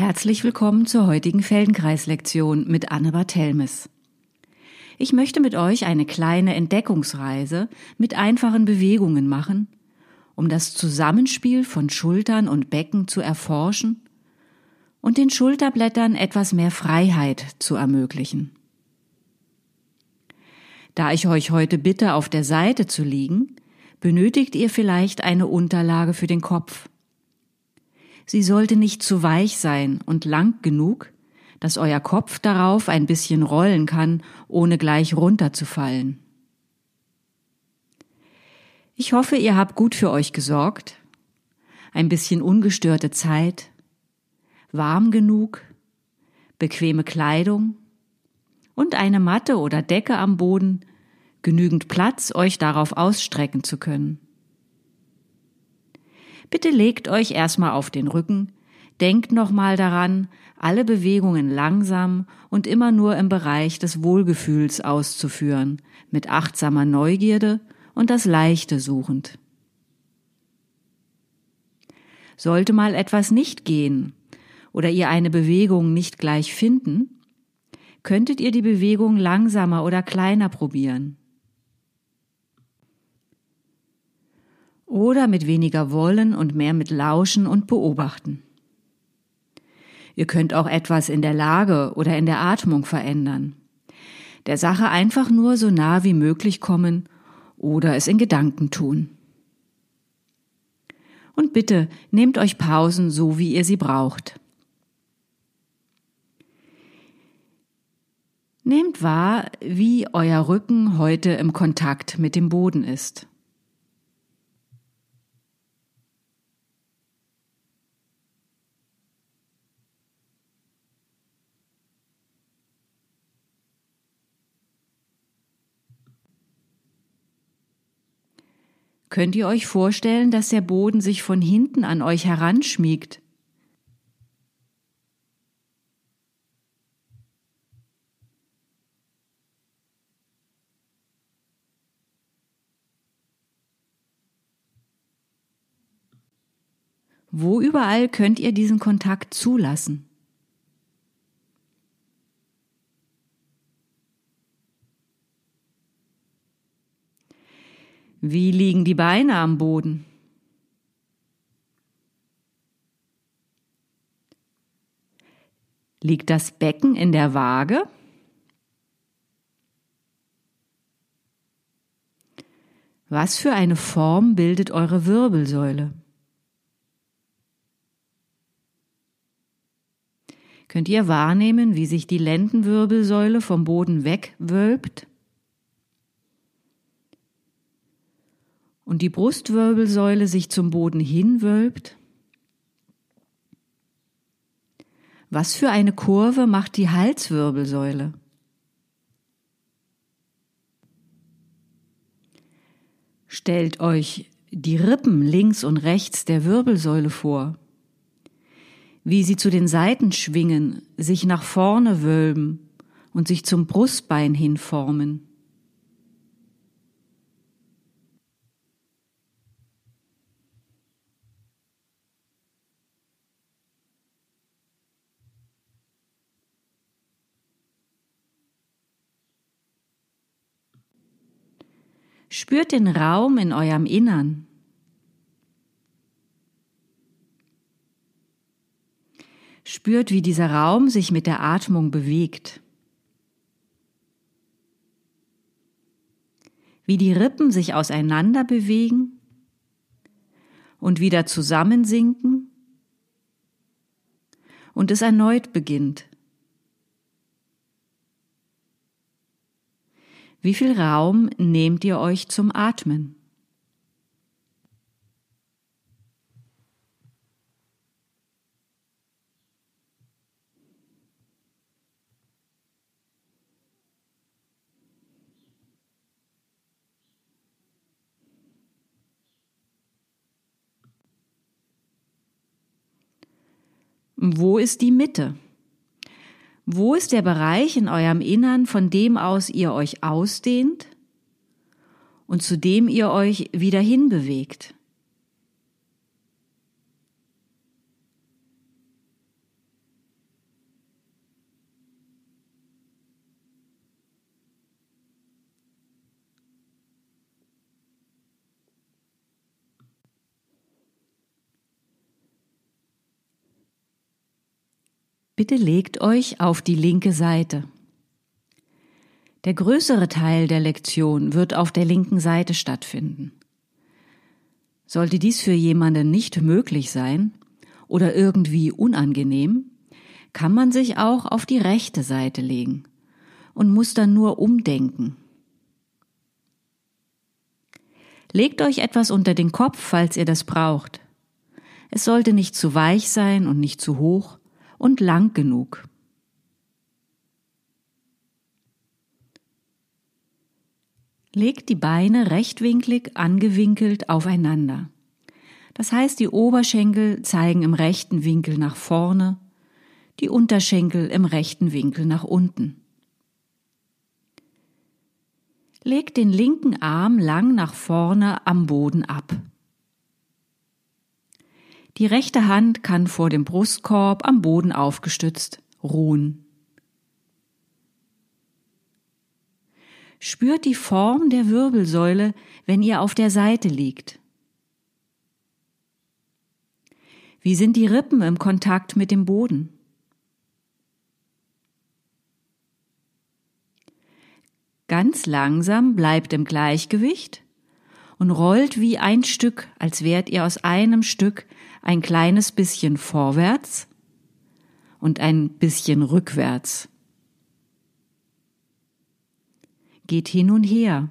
Herzlich willkommen zur heutigen Feldenkreislektion mit Anne Barthelmes. Ich möchte mit euch eine kleine Entdeckungsreise mit einfachen Bewegungen machen, um das Zusammenspiel von Schultern und Becken zu erforschen und den Schulterblättern etwas mehr Freiheit zu ermöglichen. Da ich euch heute bitte, auf der Seite zu liegen, benötigt ihr vielleicht eine Unterlage für den Kopf. Sie sollte nicht zu weich sein und lang genug, dass euer Kopf darauf ein bisschen rollen kann, ohne gleich runterzufallen. Ich hoffe, ihr habt gut für euch gesorgt, ein bisschen ungestörte Zeit, warm genug, bequeme Kleidung. Und eine Matte oder Decke am Boden, genügend Platz, euch darauf ausstrecken zu können. Bitte legt euch erstmal auf den Rücken, denkt nochmal daran, alle Bewegungen langsam und immer nur im Bereich des Wohlgefühls auszuführen, mit achtsamer Neugierde und das Leichte suchend. Sollte mal etwas nicht gehen oder ihr eine Bewegung nicht gleich finden, könntet ihr die Bewegung langsamer oder kleiner probieren. Oder mit weniger Wollen und mehr mit Lauschen und Beobachten. Ihr könnt auch etwas in der Lage oder in der Atmung verändern. Der Sache einfach nur so nah wie möglich kommen oder es in Gedanken tun. Und bitte nehmt euch Pausen so, wie ihr sie braucht. Nehmt wahr, wie euer Rücken heute im Kontakt mit dem Boden ist. Könnt ihr euch vorstellen, dass der Boden sich von hinten an euch heranschmiegt? Wo überall könnt ihr diesen Kontakt zulassen? Wie liegen die Beine am Boden? Liegt das Becken in der Waage? Was für eine Form bildet eure Wirbelsäule? Könnt ihr wahrnehmen, wie sich die Lendenwirbelsäule vom Boden wegwölbt? Und die Brustwirbelsäule sich zum Boden hinwölbt? Was für eine Kurve macht die Halswirbelsäule? Stellt euch die Rippen links und rechts der Wirbelsäule vor, wie sie zu den Seiten schwingen, sich nach vorne wölben und sich zum Brustbein hinformen. Spürt den Raum in eurem Innern. Spürt, wie dieser Raum sich mit der Atmung bewegt. Wie die Rippen sich auseinander bewegen und wieder zusammensinken und es erneut beginnt. Wie viel Raum nehmt ihr euch zum Atmen? Wo ist die Mitte? Wo ist der Bereich in eurem Innern, von dem aus ihr euch ausdehnt und zu dem ihr euch wieder hinbewegt? Bitte legt euch auf die linke Seite. Der größere Teil der Lektion wird auf der linken Seite stattfinden. Sollte dies für jemanden nicht möglich sein oder irgendwie unangenehm, kann man sich auch auf die rechte Seite legen und muss dann nur umdenken. Legt euch etwas unter den Kopf, falls ihr das braucht. Es sollte nicht zu weich sein und nicht zu hoch und lang genug. Legt die Beine rechtwinklig angewinkelt aufeinander. Das heißt, die Oberschenkel zeigen im rechten Winkel nach vorne, die Unterschenkel im rechten Winkel nach unten. Legt den linken Arm lang nach vorne am Boden ab. Die rechte Hand kann vor dem Brustkorb am Boden aufgestützt ruhen. Spürt die Form der Wirbelsäule, wenn ihr auf der Seite liegt. Wie sind die Rippen im Kontakt mit dem Boden? Ganz langsam bleibt im Gleichgewicht und rollt wie ein Stück, als wärt ihr aus einem Stück ein kleines bisschen vorwärts und ein bisschen rückwärts. geht hin und her.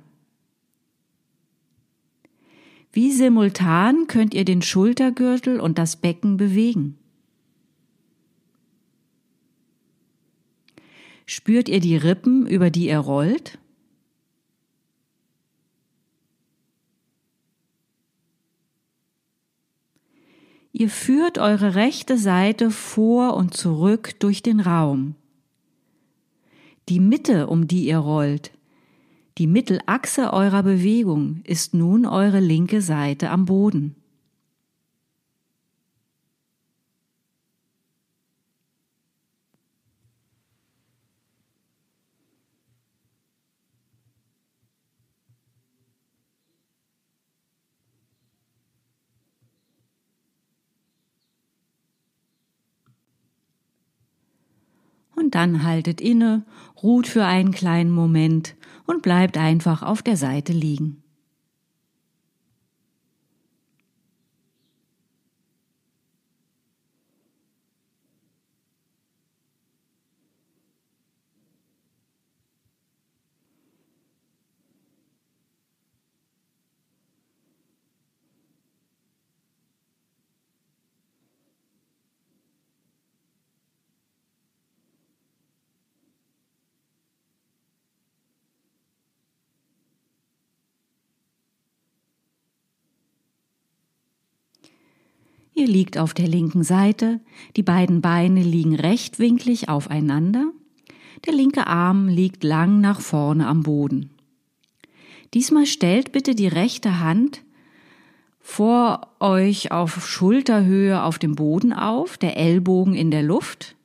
Wie simultan könnt ihr den Schultergürtel und das Becken bewegen? Spürt ihr die Rippen, über die ihr rollt? Ihr führt eure rechte Seite vor und zurück durch den Raum. Die Mitte, um die ihr rollt, die Mittelachse eurer Bewegung ist nun eure linke Seite am Boden. Dann haltet inne, ruht für einen kleinen Moment und bleibt einfach auf der Seite liegen. Ihr liegt auf der linken Seite, die beiden Beine liegen rechtwinklig aufeinander, der linke Arm liegt lang nach vorne am Boden. Diesmal stellt bitte die rechte Hand vor euch auf Schulterhöhe auf dem Boden auf, der Ellbogen in der Luft,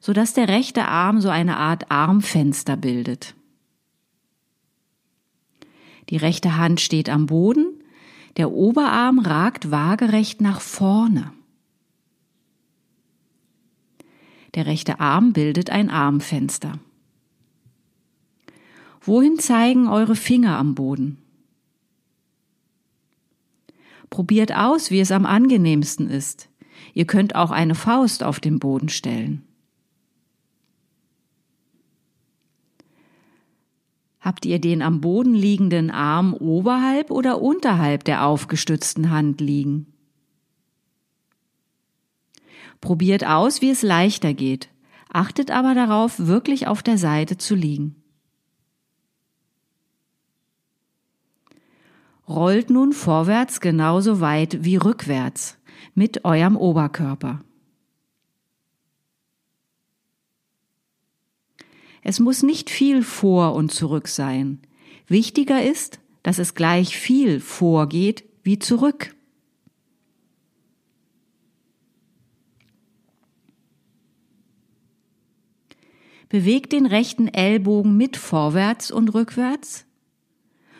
so dass der rechte Arm so eine Art Armfenster bildet. Die rechte Hand steht am Boden, der Oberarm ragt waagerecht nach vorne. Der rechte Arm bildet ein Armfenster. Wohin zeigen eure Finger am Boden? Probiert aus, wie es am angenehmsten ist. Ihr könnt auch eine Faust auf den Boden stellen. Habt ihr den am Boden liegenden Arm oberhalb oder unterhalb der aufgestützten Hand liegen? Probiert aus, wie es leichter geht. Achtet aber darauf, wirklich auf der Seite zu liegen. Rollt nun vorwärts genauso weit wie rückwärts mit eurem Oberkörper. Es muss nicht viel vor und zurück sein. Wichtiger ist, dass es gleich viel vorgeht wie zurück. Bewegt den rechten Ellbogen mit vorwärts und rückwärts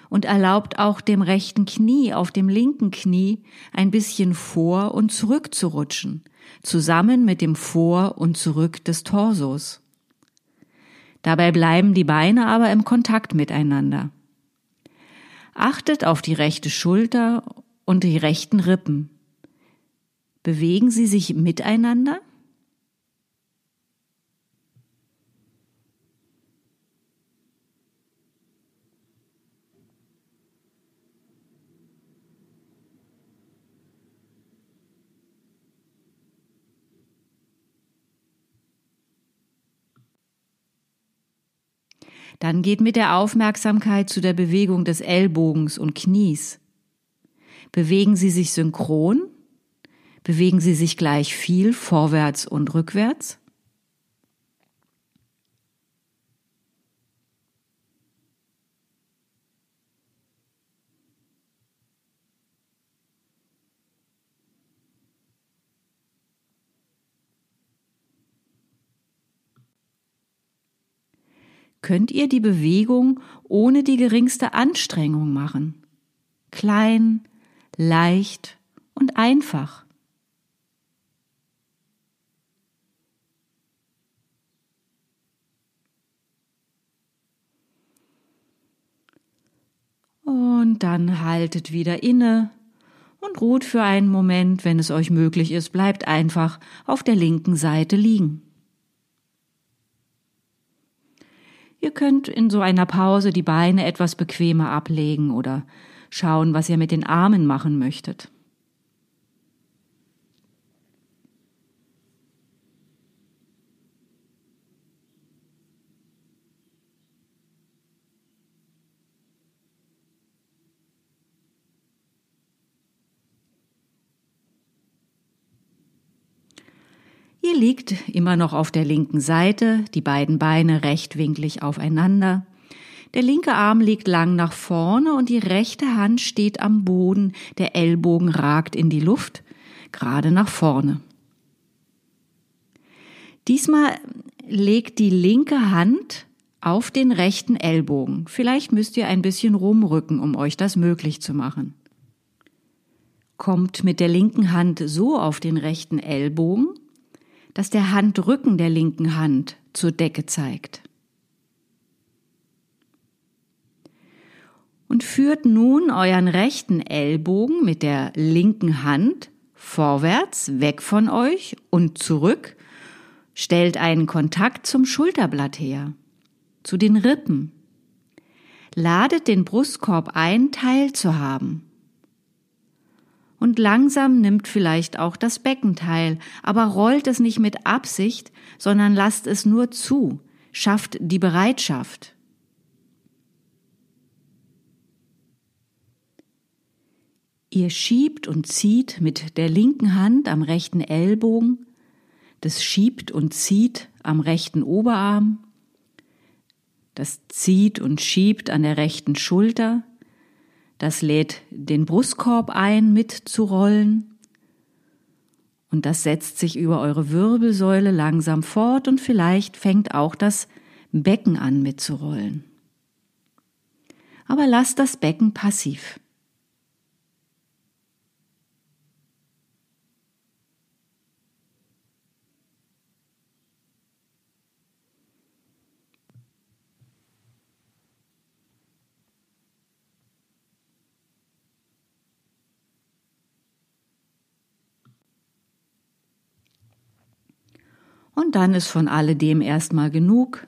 und erlaubt auch dem rechten Knie auf dem linken Knie ein bisschen vor und zurück zu rutschen, zusammen mit dem Vor- und Zurück des Torsos. Dabei bleiben die Beine aber im Kontakt miteinander. Achtet auf die rechte Schulter und die rechten Rippen. Bewegen sie sich miteinander? Dann geht mit der Aufmerksamkeit zu der Bewegung des Ellbogens und Knies. Bewegen Sie sich synchron? Bewegen Sie sich gleich viel vorwärts und rückwärts? Könnt ihr die Bewegung ohne die geringste Anstrengung machen. Klein, leicht und einfach. Und dann haltet wieder inne und ruht für einen Moment, wenn es euch möglich ist, bleibt einfach auf der linken Seite liegen. Ihr könnt in so einer Pause die Beine etwas bequemer ablegen oder schauen, was ihr mit den Armen machen möchtet. Liegt immer noch auf der linken Seite, die beiden Beine rechtwinklig aufeinander. Der linke Arm liegt lang nach vorne und die rechte Hand steht am Boden, der Ellbogen ragt in die Luft, gerade nach vorne. Diesmal legt die linke Hand auf den rechten Ellbogen. Vielleicht müsst ihr ein bisschen rumrücken, um euch das möglich zu machen. Kommt mit der linken Hand so auf den rechten Ellbogen dass der Handrücken der linken Hand zur Decke zeigt. Und führt nun euren rechten Ellbogen mit der linken Hand vorwärts, weg von euch und zurück, stellt einen Kontakt zum Schulterblatt her, zu den Rippen. Ladet den Brustkorb ein, teilzuhaben und langsam nimmt vielleicht auch das Becken teil, aber rollt es nicht mit Absicht, sondern lasst es nur zu, schafft die Bereitschaft. Ihr schiebt und zieht mit der linken Hand am rechten Ellbogen, das schiebt und zieht am rechten Oberarm, das zieht und schiebt an der rechten Schulter, das lädt den Brustkorb ein, mitzurollen. Und das setzt sich über eure Wirbelsäule langsam fort und vielleicht fängt auch das Becken an mitzurollen. Aber lasst das Becken passiv. Und dann ist von alledem erstmal genug.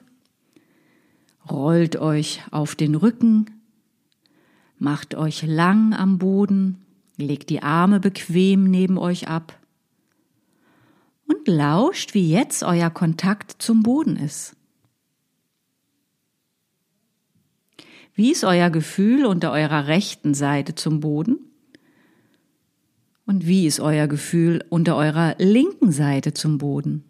Rollt euch auf den Rücken, macht euch lang am Boden, legt die Arme bequem neben euch ab und lauscht, wie jetzt euer Kontakt zum Boden ist. Wie ist euer Gefühl unter eurer rechten Seite zum Boden? Und wie ist euer Gefühl unter eurer linken Seite zum Boden?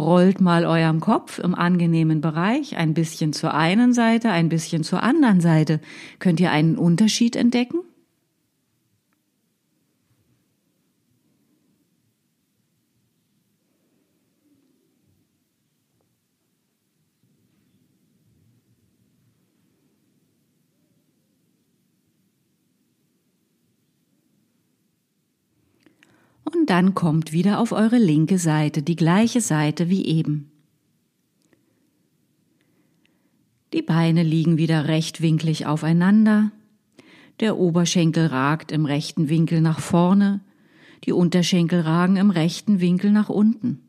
Rollt mal eurem Kopf im angenehmen Bereich ein bisschen zur einen Seite, ein bisschen zur anderen Seite. Könnt ihr einen Unterschied entdecken? Dann kommt wieder auf eure linke Seite, die gleiche Seite wie eben. Die Beine liegen wieder rechtwinklig aufeinander, der Oberschenkel ragt im rechten Winkel nach vorne, die Unterschenkel ragen im rechten Winkel nach unten.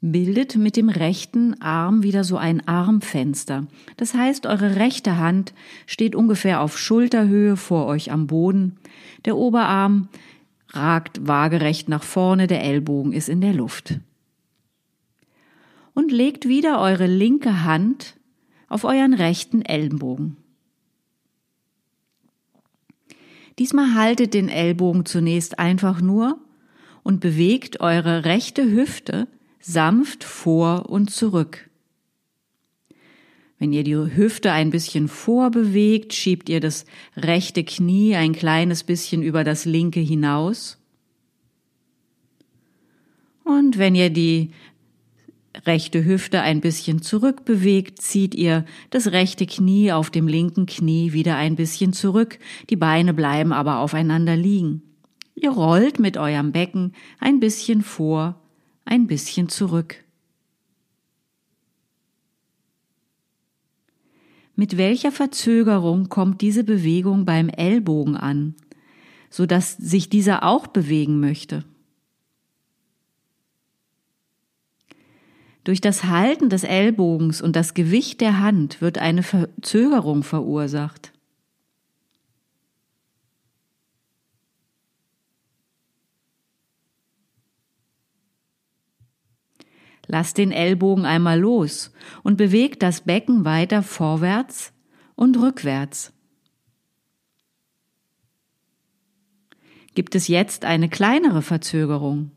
Bildet mit dem rechten Arm wieder so ein Armfenster. Das heißt, eure rechte Hand steht ungefähr auf Schulterhöhe vor euch am Boden. Der Oberarm ragt waagerecht nach vorne, der Ellbogen ist in der Luft. Und legt wieder eure linke Hand auf euren rechten Ellenbogen. Diesmal haltet den Ellbogen zunächst einfach nur und bewegt eure rechte Hüfte sanft vor und zurück. Wenn ihr die Hüfte ein bisschen vorbewegt, schiebt ihr das rechte Knie ein kleines bisschen über das linke hinaus. Und wenn ihr die rechte Hüfte ein bisschen zurückbewegt, zieht ihr das rechte Knie auf dem linken Knie wieder ein bisschen zurück, die Beine bleiben aber aufeinander liegen. Ihr rollt mit eurem Becken ein bisschen vor, ein bisschen zurück. Mit welcher Verzögerung kommt diese Bewegung beim Ellbogen an, so dass sich dieser auch bewegen möchte? Durch das Halten des Ellbogens und das Gewicht der Hand wird eine Verzögerung verursacht. Lasst den Ellbogen einmal los und bewegt das Becken weiter vorwärts und rückwärts. Gibt es jetzt eine kleinere Verzögerung?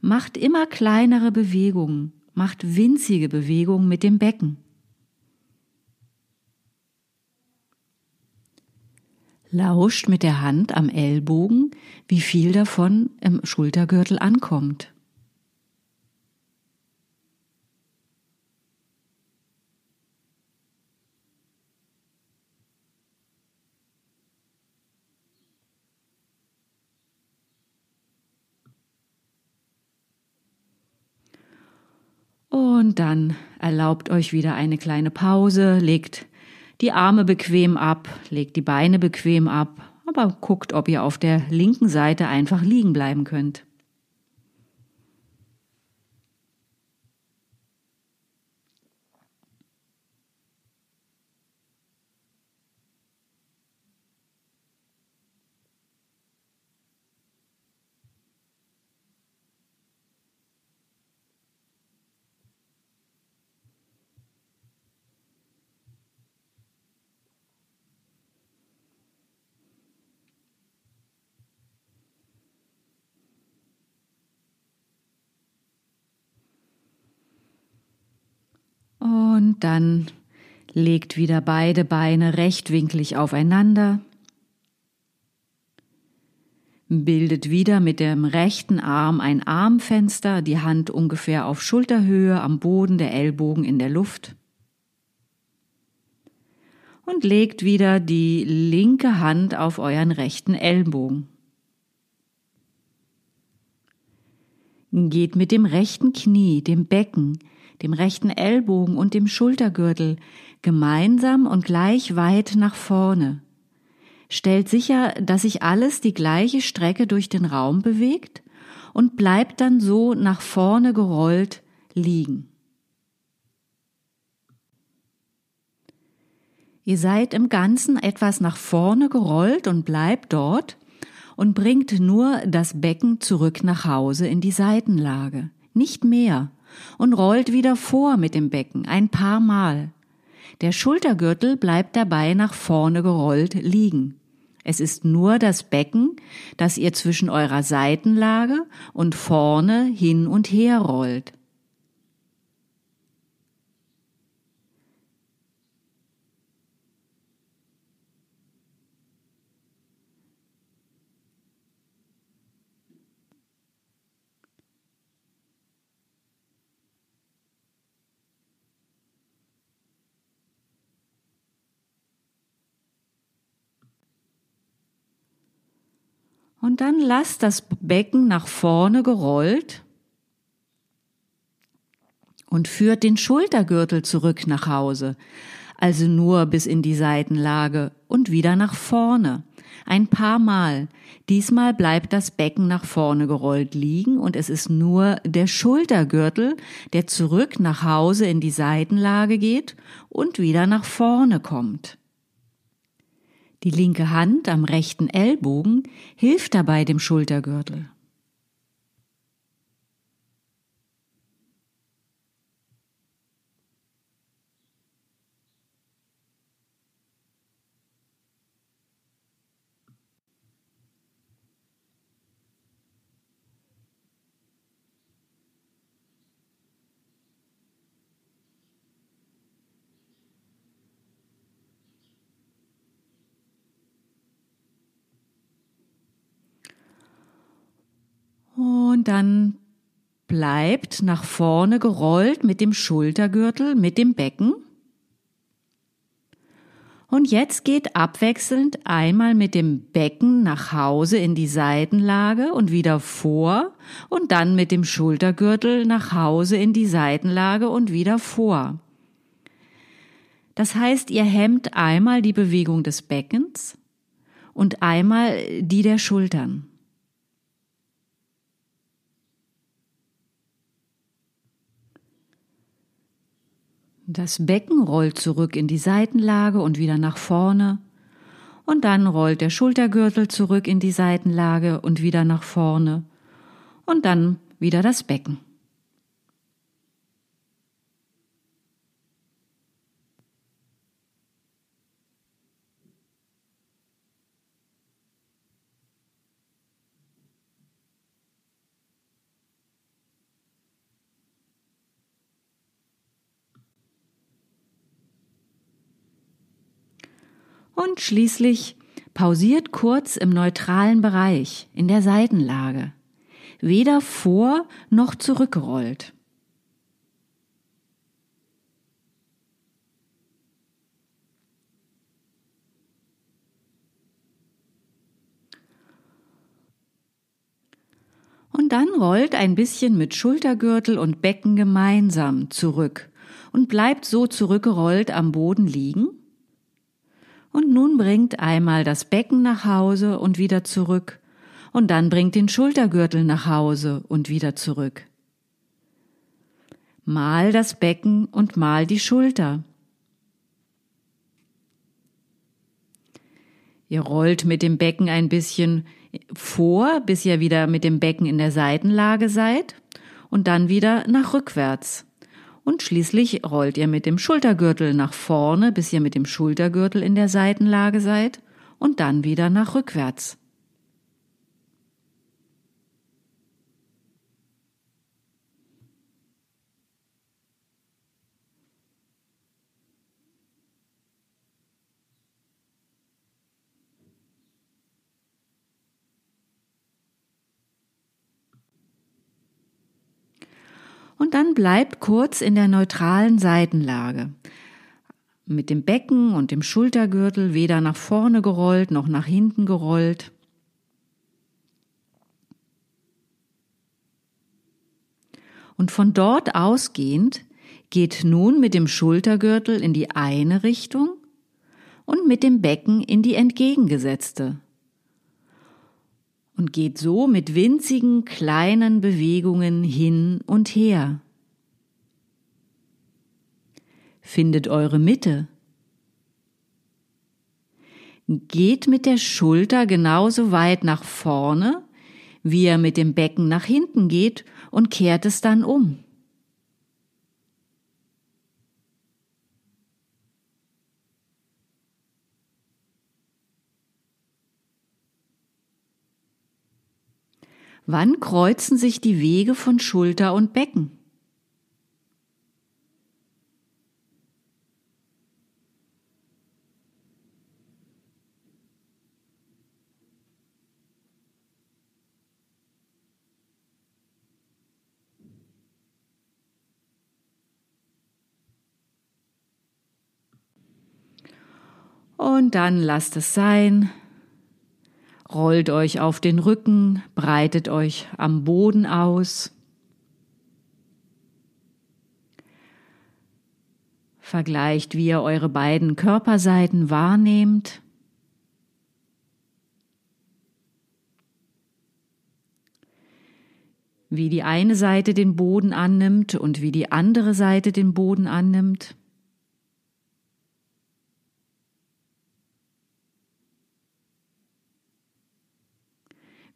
Macht immer kleinere Bewegungen macht winzige Bewegungen mit dem Becken. Lauscht mit der Hand am Ellbogen, wie viel davon im Schultergürtel ankommt. Und dann erlaubt euch wieder eine kleine Pause, legt die Arme bequem ab, legt die Beine bequem ab, aber guckt, ob ihr auf der linken Seite einfach liegen bleiben könnt. Und dann legt wieder beide Beine rechtwinklig aufeinander. Bildet wieder mit dem rechten Arm ein Armfenster, die Hand ungefähr auf Schulterhöhe am Boden, der Ellbogen in der Luft. Und legt wieder die linke Hand auf euren rechten Ellbogen. Geht mit dem rechten Knie, dem Becken, dem rechten Ellbogen und dem Schultergürtel gemeinsam und gleich weit nach vorne. Stellt sicher, dass sich alles die gleiche Strecke durch den Raum bewegt und bleibt dann so nach vorne gerollt liegen. Ihr seid im Ganzen etwas nach vorne gerollt und bleibt dort und bringt nur das Becken zurück nach Hause in die Seitenlage, nicht mehr und rollt wieder vor mit dem Becken ein paar Mal. Der Schultergürtel bleibt dabei nach vorne gerollt liegen. Es ist nur das Becken, das ihr zwischen eurer Seitenlage und vorne hin und her rollt. Und dann lasst das Becken nach vorne gerollt und führt den Schultergürtel zurück nach Hause, also nur bis in die Seitenlage und wieder nach vorne. Ein paar Mal. Diesmal bleibt das Becken nach vorne gerollt liegen und es ist nur der Schultergürtel, der zurück nach Hause in die Seitenlage geht und wieder nach vorne kommt. Die linke Hand am rechten Ellbogen hilft dabei dem Schultergürtel. Und dann bleibt nach vorne gerollt mit dem Schultergürtel, mit dem Becken. Und jetzt geht abwechselnd einmal mit dem Becken nach Hause in die Seitenlage und wieder vor und dann mit dem Schultergürtel nach Hause in die Seitenlage und wieder vor. Das heißt, ihr hemmt einmal die Bewegung des Beckens und einmal die der Schultern. Das Becken rollt zurück in die Seitenlage und wieder nach vorne. Und dann rollt der Schultergürtel zurück in die Seitenlage und wieder nach vorne. Und dann wieder das Becken. Und schließlich pausiert kurz im neutralen Bereich, in der Seitenlage. Weder vor noch zurückgerollt. Und dann rollt ein bisschen mit Schultergürtel und Becken gemeinsam zurück und bleibt so zurückgerollt am Boden liegen und nun bringt einmal das Becken nach Hause und wieder zurück. Und dann bringt den Schultergürtel nach Hause und wieder zurück. Mal das Becken und mal die Schulter. Ihr rollt mit dem Becken ein bisschen vor, bis ihr wieder mit dem Becken in der Seitenlage seid und dann wieder nach rückwärts und schließlich rollt ihr mit dem Schultergürtel nach vorne, bis ihr mit dem Schultergürtel in der Seitenlage seid und dann wieder nach rückwärts. Bleibt kurz in der neutralen Seitenlage. Mit dem Becken und dem Schultergürtel weder nach vorne gerollt noch nach hinten gerollt. Und von dort ausgehend geht nun mit dem Schultergürtel in die eine Richtung und mit dem Becken in die entgegengesetzte und geht so mit winzigen kleinen Bewegungen hin und her findet eure Mitte. Geht mit der Schulter genauso weit nach vorne, wie ihr mit dem Becken nach hinten geht und kehrt es dann um. Wann kreuzen sich die Wege von Schulter und Becken? Und dann lasst es sein. Rollt euch auf den Rücken, breitet euch am Boden aus. Vergleicht, wie ihr eure beiden Körperseiten wahrnehmt. Wie die eine Seite den Boden annimmt und wie die andere Seite den Boden annimmt.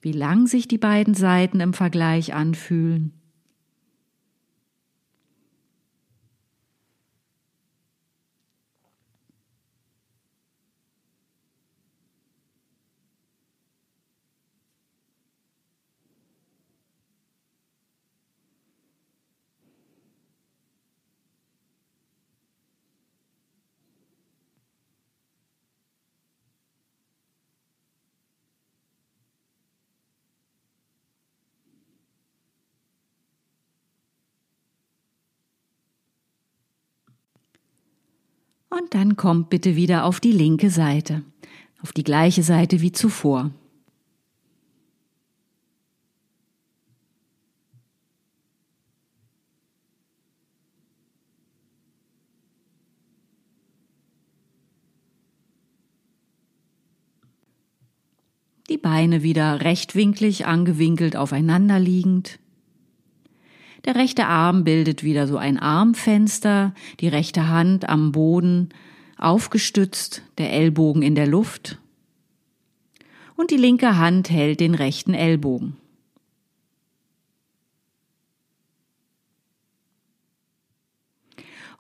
Wie lang sich die beiden Seiten im Vergleich anfühlen. Und dann kommt bitte wieder auf die linke Seite, auf die gleiche Seite wie zuvor. Die Beine wieder rechtwinklig angewinkelt aufeinander liegend. Der rechte Arm bildet wieder so ein Armfenster, die rechte Hand am Boden aufgestützt, der Ellbogen in der Luft. Und die linke Hand hält den rechten Ellbogen.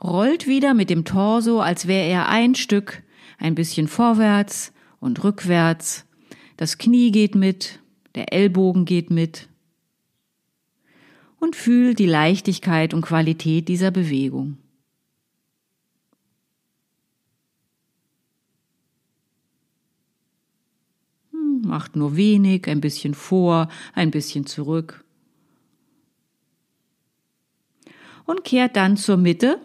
Rollt wieder mit dem Torso, als wäre er ein Stück, ein bisschen vorwärts und rückwärts. Das Knie geht mit, der Ellbogen geht mit und fühl die Leichtigkeit und Qualität dieser Bewegung. Hm, macht nur wenig, ein bisschen vor, ein bisschen zurück. Und kehrt dann zur Mitte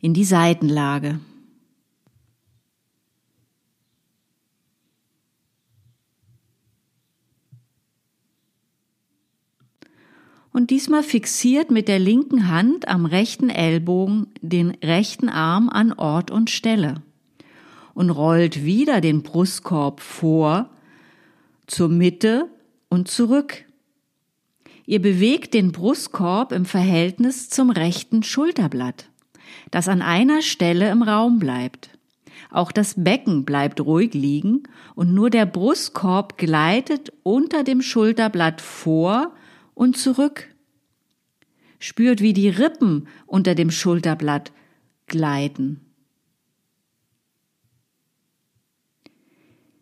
in die Seitenlage. Und diesmal fixiert mit der linken Hand am rechten Ellbogen den rechten Arm an Ort und Stelle und rollt wieder den Brustkorb vor, zur Mitte und zurück. Ihr bewegt den Brustkorb im Verhältnis zum rechten Schulterblatt, das an einer Stelle im Raum bleibt. Auch das Becken bleibt ruhig liegen und nur der Brustkorb gleitet unter dem Schulterblatt vor und zurück. Spürt, wie die Rippen unter dem Schulterblatt gleiten.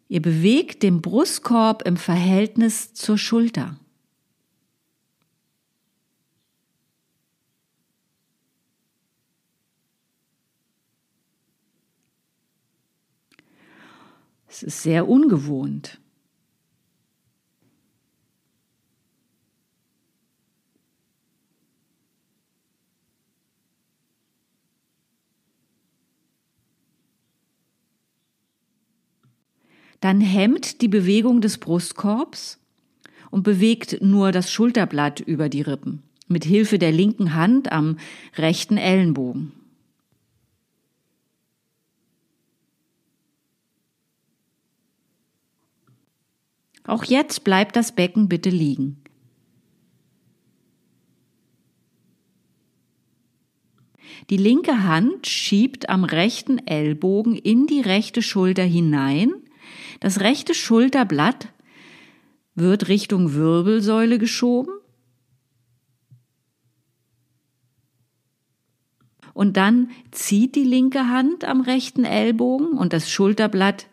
Ihr bewegt den Brustkorb im Verhältnis zur Schulter. Es ist sehr ungewohnt. Dann hemmt die Bewegung des Brustkorbs und bewegt nur das Schulterblatt über die Rippen mit Hilfe der linken Hand am rechten Ellenbogen. Auch jetzt bleibt das Becken bitte liegen. Die linke Hand schiebt am rechten Ellbogen in die rechte Schulter hinein das rechte Schulterblatt wird Richtung Wirbelsäule geschoben und dann zieht die linke Hand am rechten Ellbogen und das Schulterblatt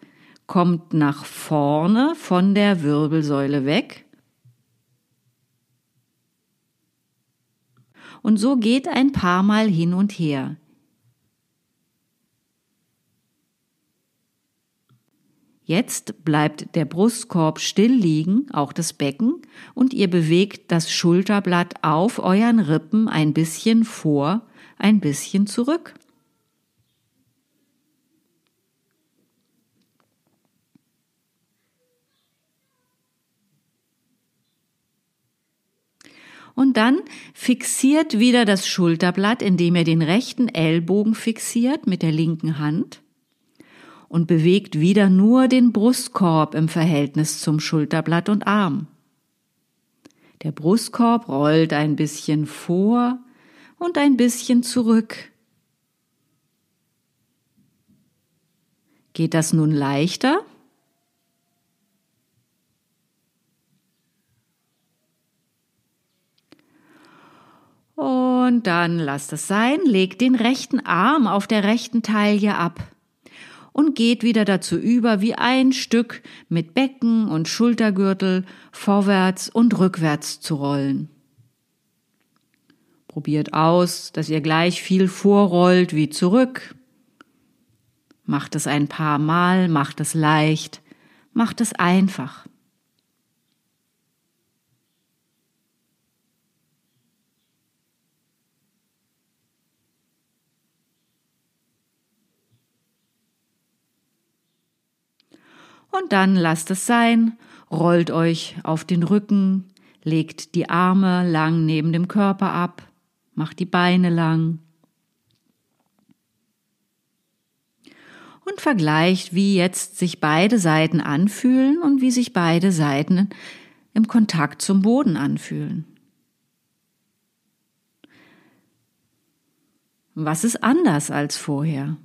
kommt nach vorne von der Wirbelsäule weg. Und so geht ein paar Mal hin und her. Jetzt bleibt der Brustkorb still liegen, auch das Becken, und ihr bewegt das Schulterblatt auf euren Rippen ein bisschen vor, ein bisschen zurück. Und dann fixiert wieder das Schulterblatt, indem ihr den rechten Ellbogen fixiert mit der linken Hand und bewegt wieder nur den Brustkorb im Verhältnis zum Schulterblatt und Arm. Der Brustkorb rollt ein bisschen vor und ein bisschen zurück. Geht das nun leichter? Und dann lasst es sein, legt den rechten Arm auf der rechten Taille ab und geht wieder dazu über, wie ein Stück mit Becken und Schultergürtel vorwärts und rückwärts zu rollen. Probiert aus, dass ihr gleich viel vorrollt wie zurück. Macht es ein paar Mal, macht es leicht, macht es einfach. Und dann lasst es sein, rollt euch auf den Rücken, legt die Arme lang neben dem Körper ab, macht die Beine lang. Und vergleicht, wie jetzt sich beide Seiten anfühlen und wie sich beide Seiten im Kontakt zum Boden anfühlen. Was ist anders als vorher?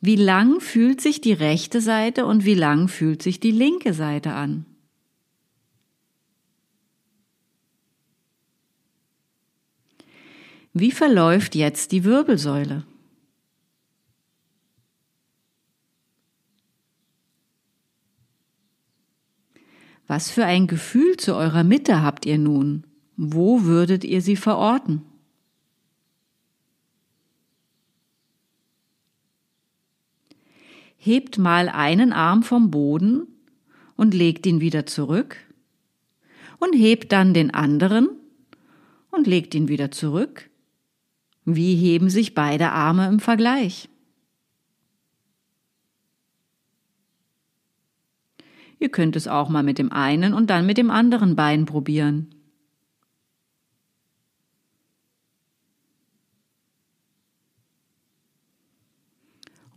Wie lang fühlt sich die rechte Seite und wie lang fühlt sich die linke Seite an? Wie verläuft jetzt die Wirbelsäule? Was für ein Gefühl zu eurer Mitte habt ihr nun? Wo würdet ihr sie verorten? Hebt mal einen Arm vom Boden und legt ihn wieder zurück und hebt dann den anderen und legt ihn wieder zurück. Wie heben sich beide Arme im Vergleich? Ihr könnt es auch mal mit dem einen und dann mit dem anderen Bein probieren.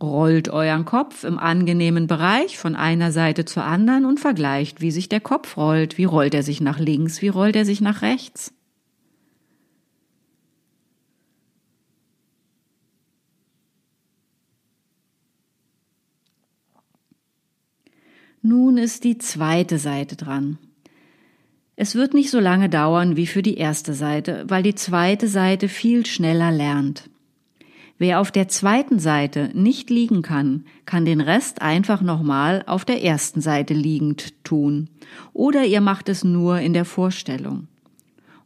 Rollt euren Kopf im angenehmen Bereich von einer Seite zur anderen und vergleicht, wie sich der Kopf rollt. Wie rollt er sich nach links? Wie rollt er sich nach rechts? Nun ist die zweite Seite dran. Es wird nicht so lange dauern wie für die erste Seite, weil die zweite Seite viel schneller lernt. Wer auf der zweiten Seite nicht liegen kann, kann den Rest einfach nochmal auf der ersten Seite liegend tun. Oder ihr macht es nur in der Vorstellung.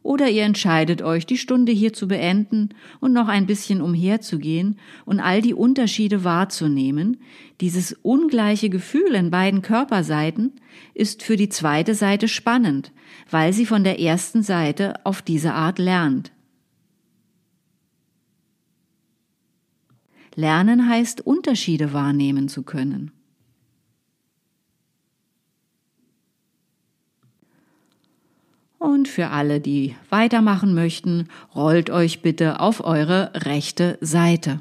Oder ihr entscheidet euch, die Stunde hier zu beenden und noch ein bisschen umherzugehen und all die Unterschiede wahrzunehmen. Dieses ungleiche Gefühl in beiden Körperseiten ist für die zweite Seite spannend, weil sie von der ersten Seite auf diese Art lernt. Lernen heißt, Unterschiede wahrnehmen zu können. Und für alle, die weitermachen möchten, rollt euch bitte auf eure rechte Seite.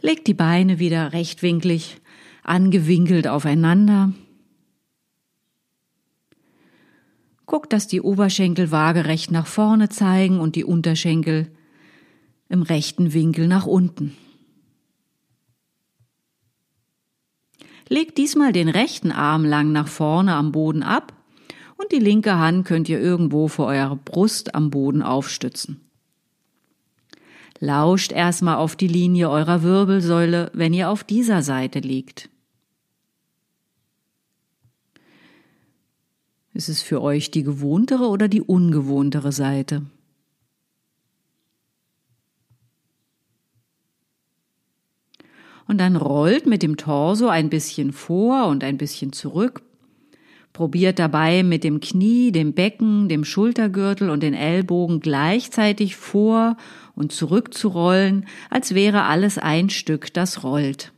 Legt die Beine wieder rechtwinklig angewinkelt aufeinander. Guckt, dass die Oberschenkel waagerecht nach vorne zeigen und die Unterschenkel im rechten Winkel nach unten. Legt diesmal den rechten Arm lang nach vorne am Boden ab und die linke Hand könnt ihr irgendwo vor eurer Brust am Boden aufstützen. Lauscht erstmal auf die Linie eurer Wirbelsäule, wenn ihr auf dieser Seite liegt. Ist es für euch die gewohntere oder die ungewohntere Seite? Und dann rollt mit dem Torso ein bisschen vor und ein bisschen zurück. Probiert dabei mit dem Knie, dem Becken, dem Schultergürtel und den Ellbogen gleichzeitig vor und zurück zu rollen, als wäre alles ein Stück, das rollt.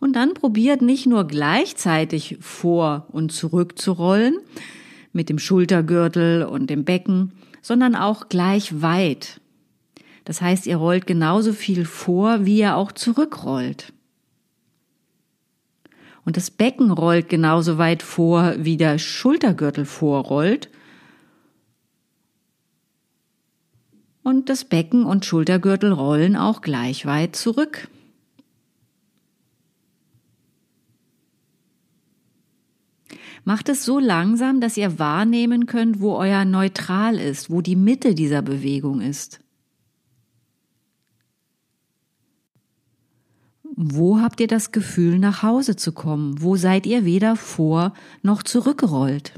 Und dann probiert nicht nur gleichzeitig vor und zurück zu rollen, mit dem Schultergürtel und dem Becken, sondern auch gleich weit. Das heißt, ihr rollt genauso viel vor, wie ihr auch zurückrollt. Und das Becken rollt genauso weit vor, wie der Schultergürtel vorrollt. Und das Becken und Schultergürtel rollen auch gleich weit zurück. Macht es so langsam, dass ihr wahrnehmen könnt, wo euer Neutral ist, wo die Mitte dieser Bewegung ist. Wo habt ihr das Gefühl, nach Hause zu kommen? Wo seid ihr weder vor noch zurückgerollt?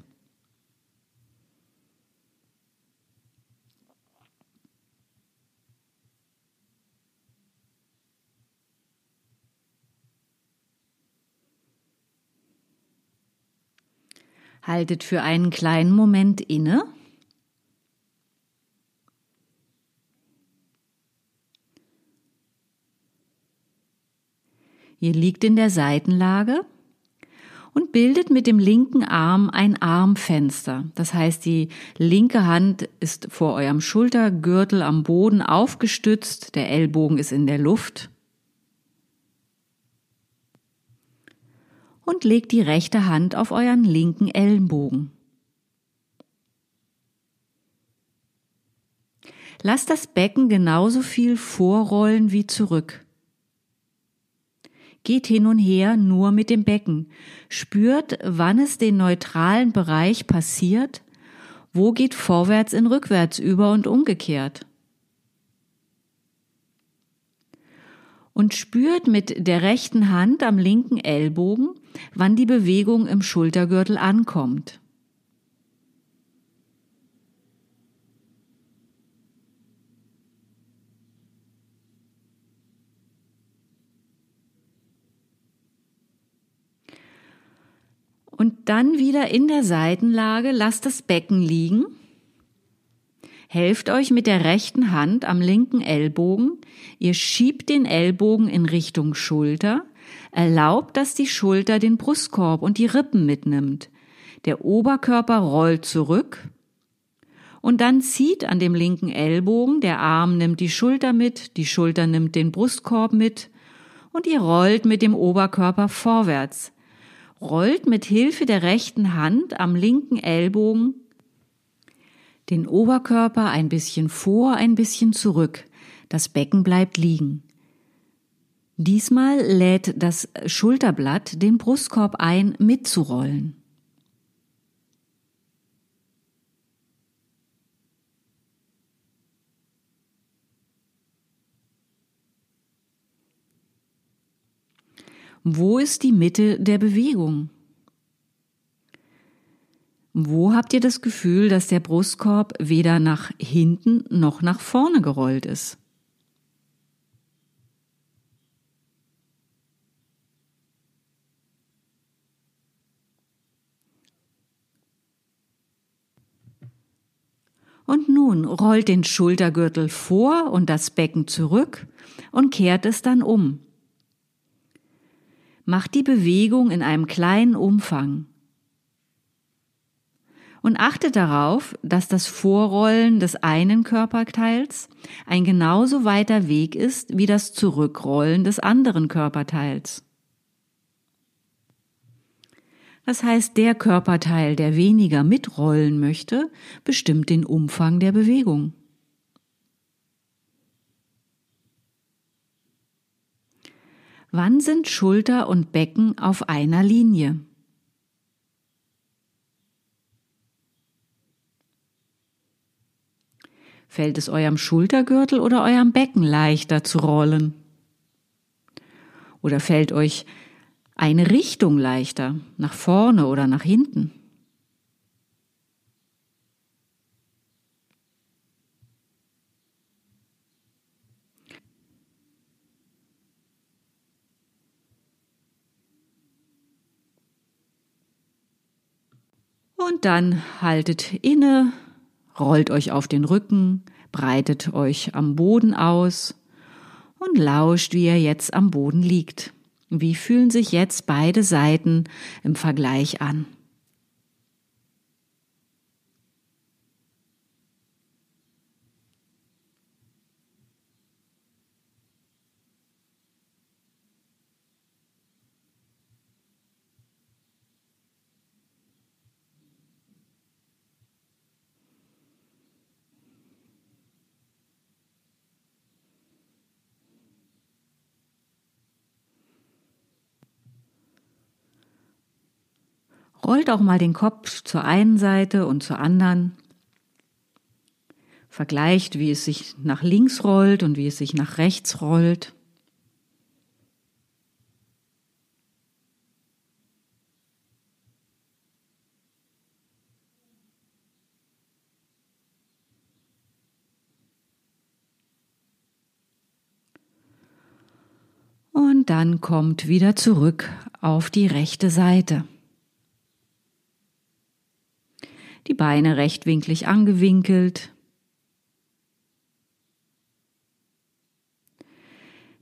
Haltet für einen kleinen Moment inne. Ihr liegt in der Seitenlage und bildet mit dem linken Arm ein Armfenster. Das heißt, die linke Hand ist vor eurem Schultergürtel am Boden aufgestützt, der Ellbogen ist in der Luft. Und legt die rechte Hand auf euren linken Ellenbogen. Lasst das Becken genauso viel vorrollen wie zurück. Geht hin und her nur mit dem Becken. Spürt, wann es den neutralen Bereich passiert, wo geht vorwärts in rückwärts über und umgekehrt. Und spürt mit der rechten Hand am linken Ellbogen, wann die Bewegung im Schultergürtel ankommt. Und dann wieder in der Seitenlage lasst das Becken liegen Helft euch mit der rechten Hand am linken Ellbogen. Ihr schiebt den Ellbogen in Richtung Schulter. Erlaubt, dass die Schulter den Brustkorb und die Rippen mitnimmt. Der Oberkörper rollt zurück. Und dann zieht an dem linken Ellbogen, der Arm nimmt die Schulter mit, die Schulter nimmt den Brustkorb mit und ihr rollt mit dem Oberkörper vorwärts. Rollt mit Hilfe der rechten Hand am linken Ellbogen den Oberkörper ein bisschen vor, ein bisschen zurück. Das Becken bleibt liegen. Diesmal lädt das Schulterblatt den Brustkorb ein, mitzurollen. Wo ist die Mitte der Bewegung? Wo habt ihr das Gefühl, dass der Brustkorb weder nach hinten noch nach vorne gerollt ist? Und nun rollt den Schultergürtel vor und das Becken zurück und kehrt es dann um. Macht die Bewegung in einem kleinen Umfang und achtet darauf, dass das Vorrollen des einen Körperteils ein genauso weiter Weg ist wie das Zurückrollen des anderen Körperteils. Das heißt, der Körperteil, der weniger mitrollen möchte, bestimmt den Umfang der Bewegung. Wann sind Schulter und Becken auf einer Linie? Fällt es eurem Schultergürtel oder eurem Becken leichter zu rollen? Oder fällt euch eine Richtung leichter, nach vorne oder nach hinten? Und dann haltet inne, rollt euch auf den Rücken, breitet euch am Boden aus und lauscht, wie er jetzt am Boden liegt. Wie fühlen sich jetzt beide Seiten im Vergleich an? Rollt auch mal den Kopf zur einen Seite und zur anderen. Vergleicht, wie es sich nach links rollt und wie es sich nach rechts rollt. Und dann kommt wieder zurück auf die rechte Seite. Die Beine rechtwinklig angewinkelt.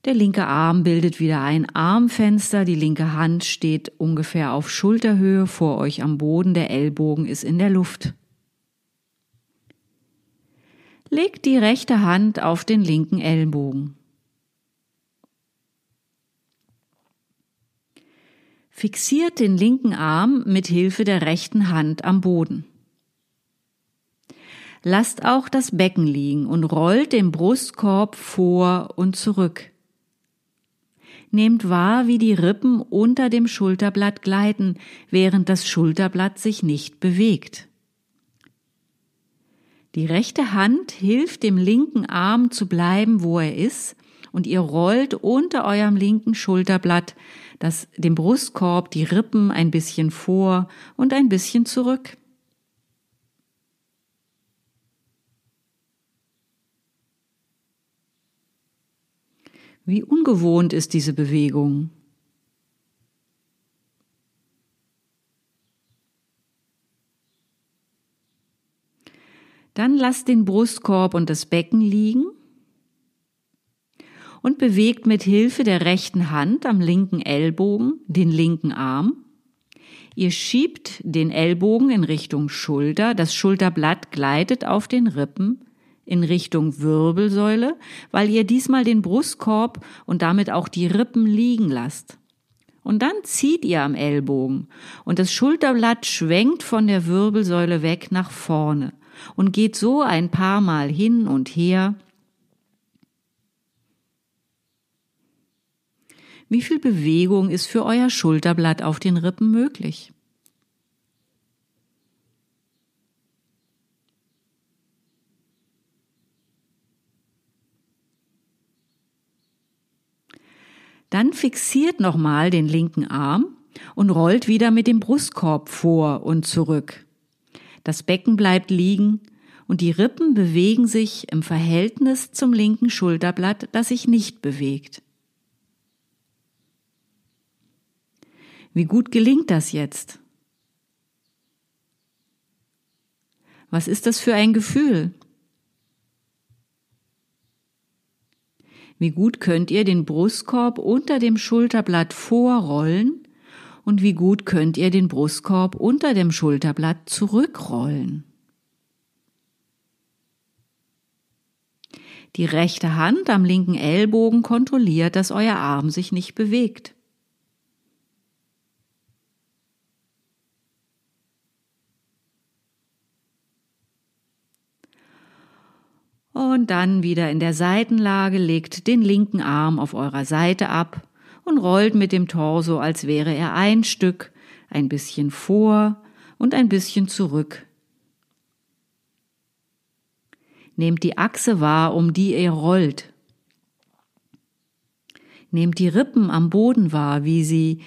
Der linke Arm bildet wieder ein Armfenster, die linke Hand steht ungefähr auf Schulterhöhe vor euch am Boden, der Ellbogen ist in der Luft. Legt die rechte Hand auf den linken Ellbogen. Fixiert den linken Arm mit Hilfe der rechten Hand am Boden. Lasst auch das Becken liegen und rollt den Brustkorb vor und zurück. Nehmt wahr, wie die Rippen unter dem Schulterblatt gleiten, während das Schulterblatt sich nicht bewegt. Die rechte Hand hilft dem linken Arm zu bleiben, wo er ist, und ihr rollt unter eurem linken Schulterblatt das, den Brustkorb, die Rippen ein bisschen vor und ein bisschen zurück. Wie ungewohnt ist diese Bewegung? Dann lasst den Brustkorb und das Becken liegen und bewegt mit Hilfe der rechten Hand am linken Ellbogen den linken Arm. Ihr schiebt den Ellbogen in Richtung Schulter, das Schulterblatt gleitet auf den Rippen in Richtung Wirbelsäule, weil ihr diesmal den Brustkorb und damit auch die Rippen liegen lasst. Und dann zieht ihr am Ellbogen und das Schulterblatt schwenkt von der Wirbelsäule weg nach vorne und geht so ein paar Mal hin und her. Wie viel Bewegung ist für euer Schulterblatt auf den Rippen möglich? Dann fixiert nochmal den linken Arm und rollt wieder mit dem Brustkorb vor und zurück. Das Becken bleibt liegen und die Rippen bewegen sich im Verhältnis zum linken Schulterblatt, das sich nicht bewegt. Wie gut gelingt das jetzt? Was ist das für ein Gefühl? Wie gut könnt ihr den Brustkorb unter dem Schulterblatt vorrollen und wie gut könnt ihr den Brustkorb unter dem Schulterblatt zurückrollen. Die rechte Hand am linken Ellbogen kontrolliert, dass euer Arm sich nicht bewegt. Und dann wieder in der Seitenlage legt den linken Arm auf eurer Seite ab und rollt mit dem Torso, als wäre er ein Stück, ein bisschen vor und ein bisschen zurück. Nehmt die Achse wahr, um die ihr rollt. Nehmt die Rippen am Boden wahr, wie sie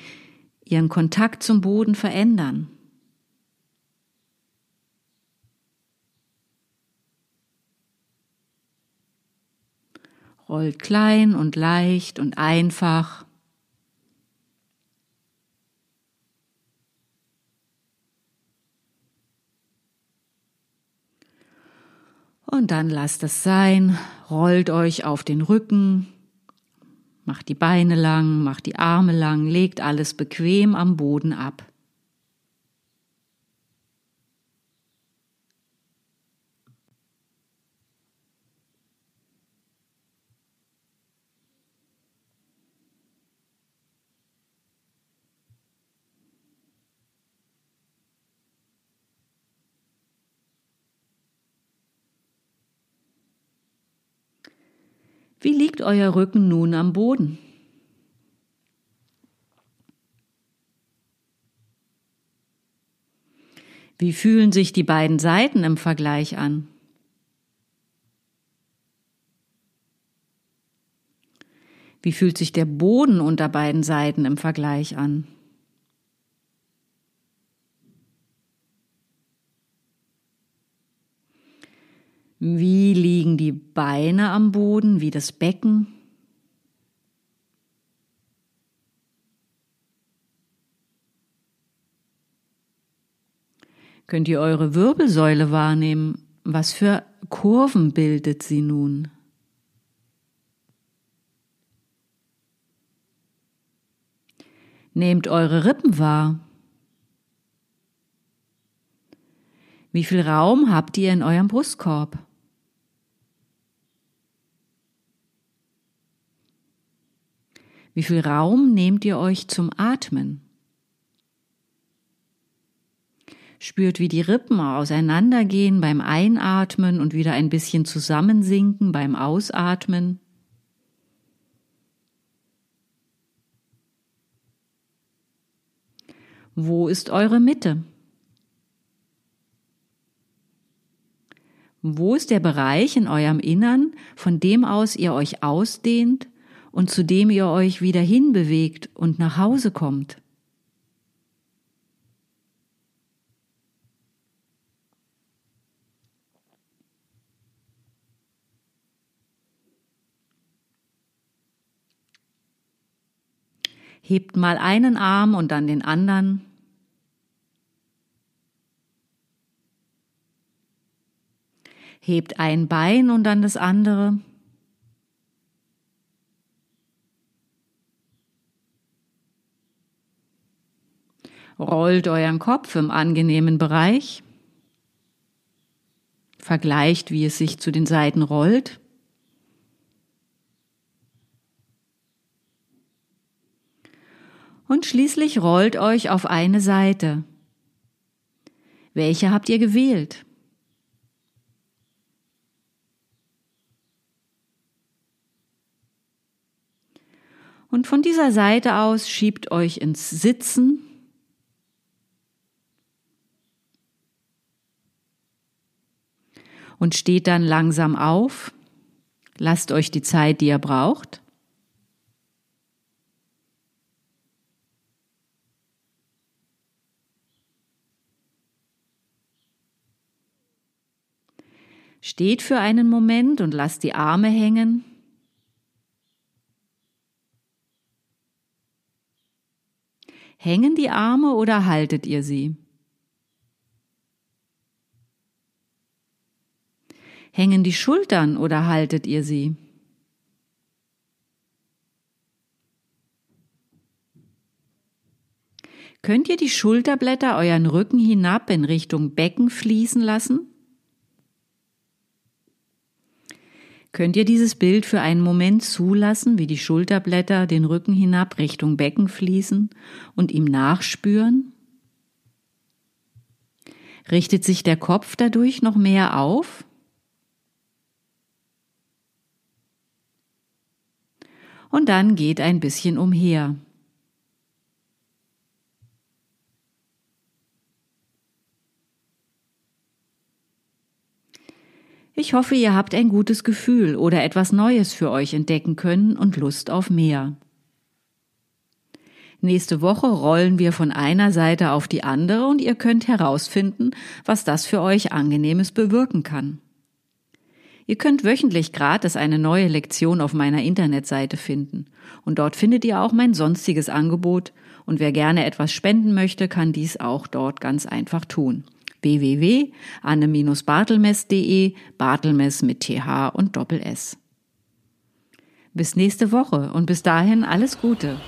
ihren Kontakt zum Boden verändern. Rollt klein und leicht und einfach. Und dann lasst es sein, rollt euch auf den Rücken, macht die Beine lang, macht die Arme lang, legt alles bequem am Boden ab. Wie liegt euer Rücken nun am Boden? Wie fühlen sich die beiden Seiten im Vergleich an? Wie fühlt sich der Boden unter beiden Seiten im Vergleich an? Wie liegen die Beine am Boden, wie das Becken? Könnt ihr eure Wirbelsäule wahrnehmen? Was für Kurven bildet sie nun? Nehmt eure Rippen wahr. Wie viel Raum habt ihr in eurem Brustkorb? Wie viel Raum nehmt ihr euch zum Atmen? Spürt, wie die Rippen auseinandergehen beim Einatmen und wieder ein bisschen zusammensinken beim Ausatmen. Wo ist eure Mitte? Wo ist der Bereich in eurem Innern, von dem aus ihr euch ausdehnt und zu dem ihr euch wieder hinbewegt und nach Hause kommt. Hebt mal einen Arm und dann den anderen. Hebt ein Bein und dann das andere. Rollt euren Kopf im angenehmen Bereich, vergleicht, wie es sich zu den Seiten rollt. Und schließlich rollt euch auf eine Seite. Welche habt ihr gewählt? Und von dieser Seite aus schiebt euch ins Sitzen und steht dann langsam auf. Lasst euch die Zeit, die ihr braucht. Steht für einen Moment und lasst die Arme hängen. Hängen die Arme oder haltet ihr sie? Hängen die Schultern oder haltet ihr sie? Könnt ihr die Schulterblätter euren Rücken hinab in Richtung Becken fließen lassen? Könnt ihr dieses Bild für einen Moment zulassen, wie die Schulterblätter den Rücken hinab Richtung Becken fließen und ihm nachspüren? Richtet sich der Kopf dadurch noch mehr auf? Und dann geht ein bisschen umher. Ich hoffe, ihr habt ein gutes Gefühl oder etwas Neues für euch entdecken können und Lust auf mehr. Nächste Woche rollen wir von einer Seite auf die andere und ihr könnt herausfinden, was das für euch angenehmes bewirken kann. Ihr könnt wöchentlich gratis eine neue Lektion auf meiner Internetseite finden und dort findet ihr auch mein sonstiges Angebot und wer gerne etwas spenden möchte, kann dies auch dort ganz einfach tun www.anne-bartelmess.de, Bartelmess mit TH und Doppel S. Bis nächste Woche und bis dahin alles Gute.